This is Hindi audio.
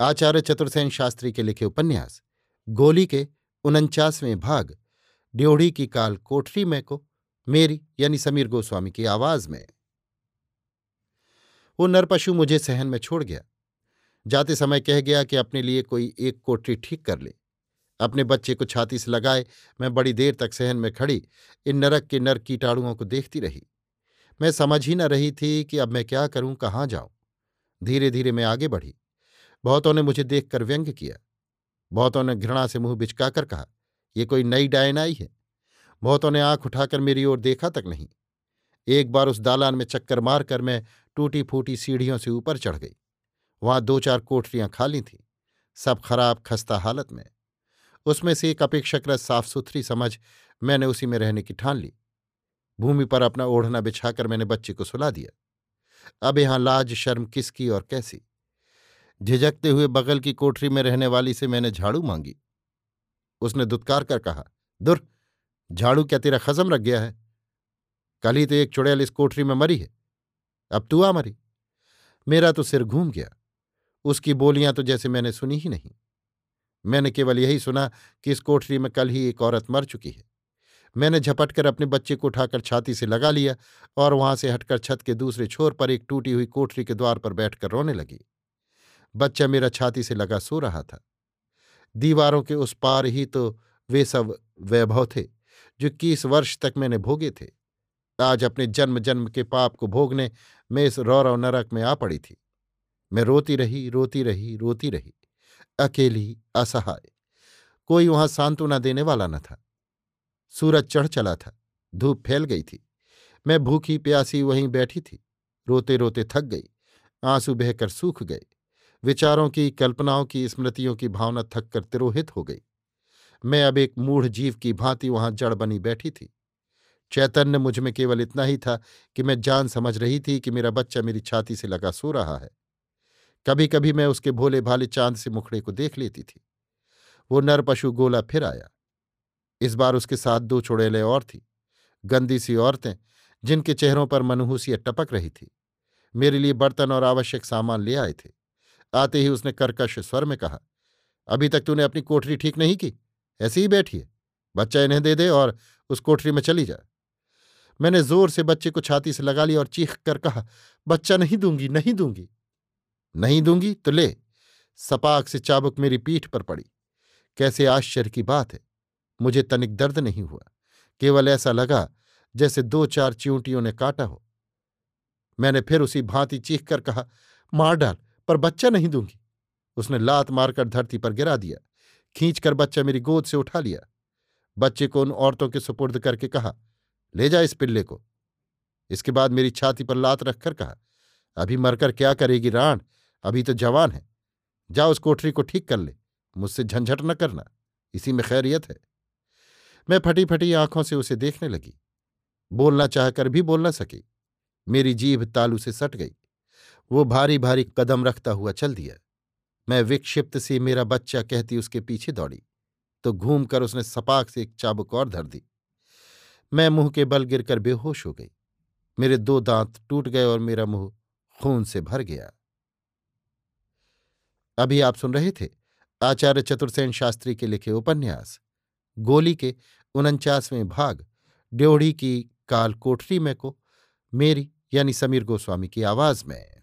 आचार्य चतुर्सेन शास्त्री के लिखे उपन्यास, गोली के उनचासवें भाग, ड्योढ़ी की काल कोठरी में को, मेरी यानी समीर गोस्वामी की आवाज़ में। वो नरपशु मुझे सहन में छोड़ गया। जाते समय कह गया कि अपने लिए कोई एक कोठरी ठीक कर ले। अपने बच्चे को छाती से लगाए, मैं बड़ी देर तक सहन में खड़ी, इन नरक के नर कीटाणुओं को देखती रही। मैं समझ ही न रही थी कि अब मैं क्या करूँ, कहाँ जाऊँ? धीरे धीरे मैं आगे बढ़ी। बहुतों ने मुझे देखकर व्यंग किया। बहुतों ने घृणा से मुँह बिचकाकर कहा, ये कोई नई डायन आई है। बहुतों ने आँख उठाकर मेरी ओर देखा तक नहीं। एक बार उस दालान में चक्कर मारकर मैं टूटी फूटी सीढ़ियों से ऊपर चढ़ गई। वहाँ दो चार कोठरियाँ खाली थीं, सब खराब, खस्ता हालत में। उसमें से एक अपेक्षाकृत साफ़ सुथरी समझ मैंने उसी में रहने की ठान ली। भूमि पर अपना ओढ़ना बिछाकर मैंने बच्चे को सुला दिया। अब यहाँ लाज, शर्म किसकी और कैसी? झिझकते हुए बगल की कोठरी में रहने वाली से मैंने झाड़ू मांगी। उसने दुत्कार कर कहा, दुर, झाड़ू क्या तेरा खजम रख गया है? कल ही तो एक चुड़ैल इस कोठरी में मरी है। अब तू आ मरी। मेरा तो सिर घूम गया। उसकी बोलियाँ तो जैसे मैंने सुनी ही नहीं। मैंने केवल यही सुना कि इस कोठरी में कल ही एक औरत मर चुकी है। मैंने झपटकर अपने बच्चे को उठाकर छाती से लगा लिया और वहाँ से हटकर छत के दूसरे छोर पर एक टूटी हुई कोठरी के द्वार पर बैठकर रोने लगी। बच्चा मेरा छाती से लगा सो रहा था। दीवारों के उस पार ही तो वे सब वैभव थे, जो इक्कीस वर्ष तक मैंने भोगे थे। आज अपने जन्म जन्म के पाप को भोगने मैं इस रौरव नरक में आ पड़ी थी। मैं रोती रही रोती रही रोती रही, अकेली, असहाय, कोई वहाँ सांत्वना देने वाला न था। सूरज चढ़ चला था, धूप फैल गई थी, मैं भूखी, प्यासी वहीं बैठी थी रोते रोते थक गई, आँसू बहकर सूख गए। विचारों की, कल्पनाओं की, स्मृतियों की भावना थक कर तिरोहित हो गई। मैं अब एक मूढ़ जीव की भांति वहाँ जड़ बनी बैठी थी। चैतन्य मुझमें केवल इतना ही था कि मैं जान समझ रही थी कि मेरा बच्चा मेरी छाती से लगा सो रहा है। कभी कभी मैं उसके भोले भाले चाँद से मुखड़े को देख लेती थी। वो नर पशु गोला फिर आया। इस बार उसके साथ दो चुड़ैलें और थी। गंदी सी औरतें, जिनके चेहरों पर मनहूसियत टपक रही थी। मेरे लिए बर्तन और आवश्यक सामान ले आए थे। आते ही उसने कर्कश स्वर में कहा, अभी तक तूने अपनी कोठरी ठीक नहीं की? ऐसे ही बैठिए बच्चा इन्हें दे दे और उस कोठरी में चली जा। मैंने ज़ोर से बच्चे को छाती से लगा लिया और चीख कर कहा, बच्चा नहीं दूँगी नहीं दूँगी। नहीं दूँगी? तो ले। सपाक से चाबुक मेरी पीठ पर पड़ी। कैसे आश्चर्य की बात है। मुझे तनिक दर्द नहीं हुआ। केवल ऐसा लगा जैसे दो चार चिंटियों ने काटा हो। मैंने फिर उसी भांति चीख कर कहा, मार डाल। पर बच्चा नहीं दूँगी। उसने लात मारकर धरती पर गिरा दिया। खींचकर बच्चा मेरी गोद से उठा लिया। बच्चे को उन औरतों के सुपुर्द करके कहा, ले जा इस पिल्ले को। इसके बाद मेरी छाती पर लात रखकर कहा, अभी मरकर क्या करेगी राण? अभी तो जवान है। जा उस कोठरी को ठीक कर ले। मुझसे झंझट न करना। इसी में खैरियत है। मैं फटी फटी आँखों से उसे देखने लगी। बोलना चाहकर भी बोल न सकी। मेरी जीभ तालू से सट गई। वो भारी भारी कदम रखता हुआ चल दिया। मैं विक्षिप्त सी मेरा बच्चा कहती उसके पीछे दौड़ी तो घूमकर उसने सपाक से एक चाबुक और धर दी। मैं मुँह के बल गिरकर बेहोश हो गई। मेरे दो दांत टूट गए और मेरा मुँह खून से भर गया। अभी आप सुन रहे थे आचार्य चतुर्सेन शास्त्री के लिखे उपन्यास, गोली के उनचासवें भाग, ड्योढ़ी की काल कोठरी में को, मेरी यानी समीर गोस्वामी की आवाज़ में।